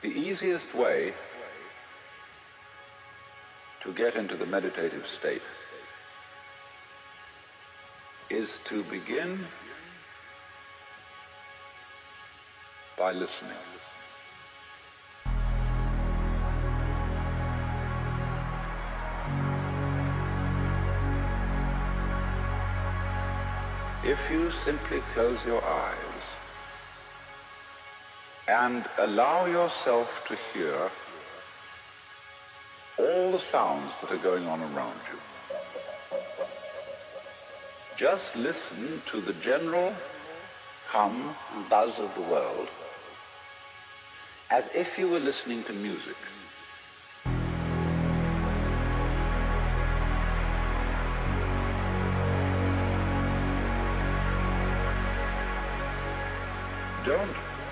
The easiest way to get into the meditative state is to begin by listening. If you simply close your eyes and allow yourself to hear all the sounds that are going on around you. Just listen to the general hum and buzz of the world as if you were listening to music.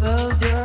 close your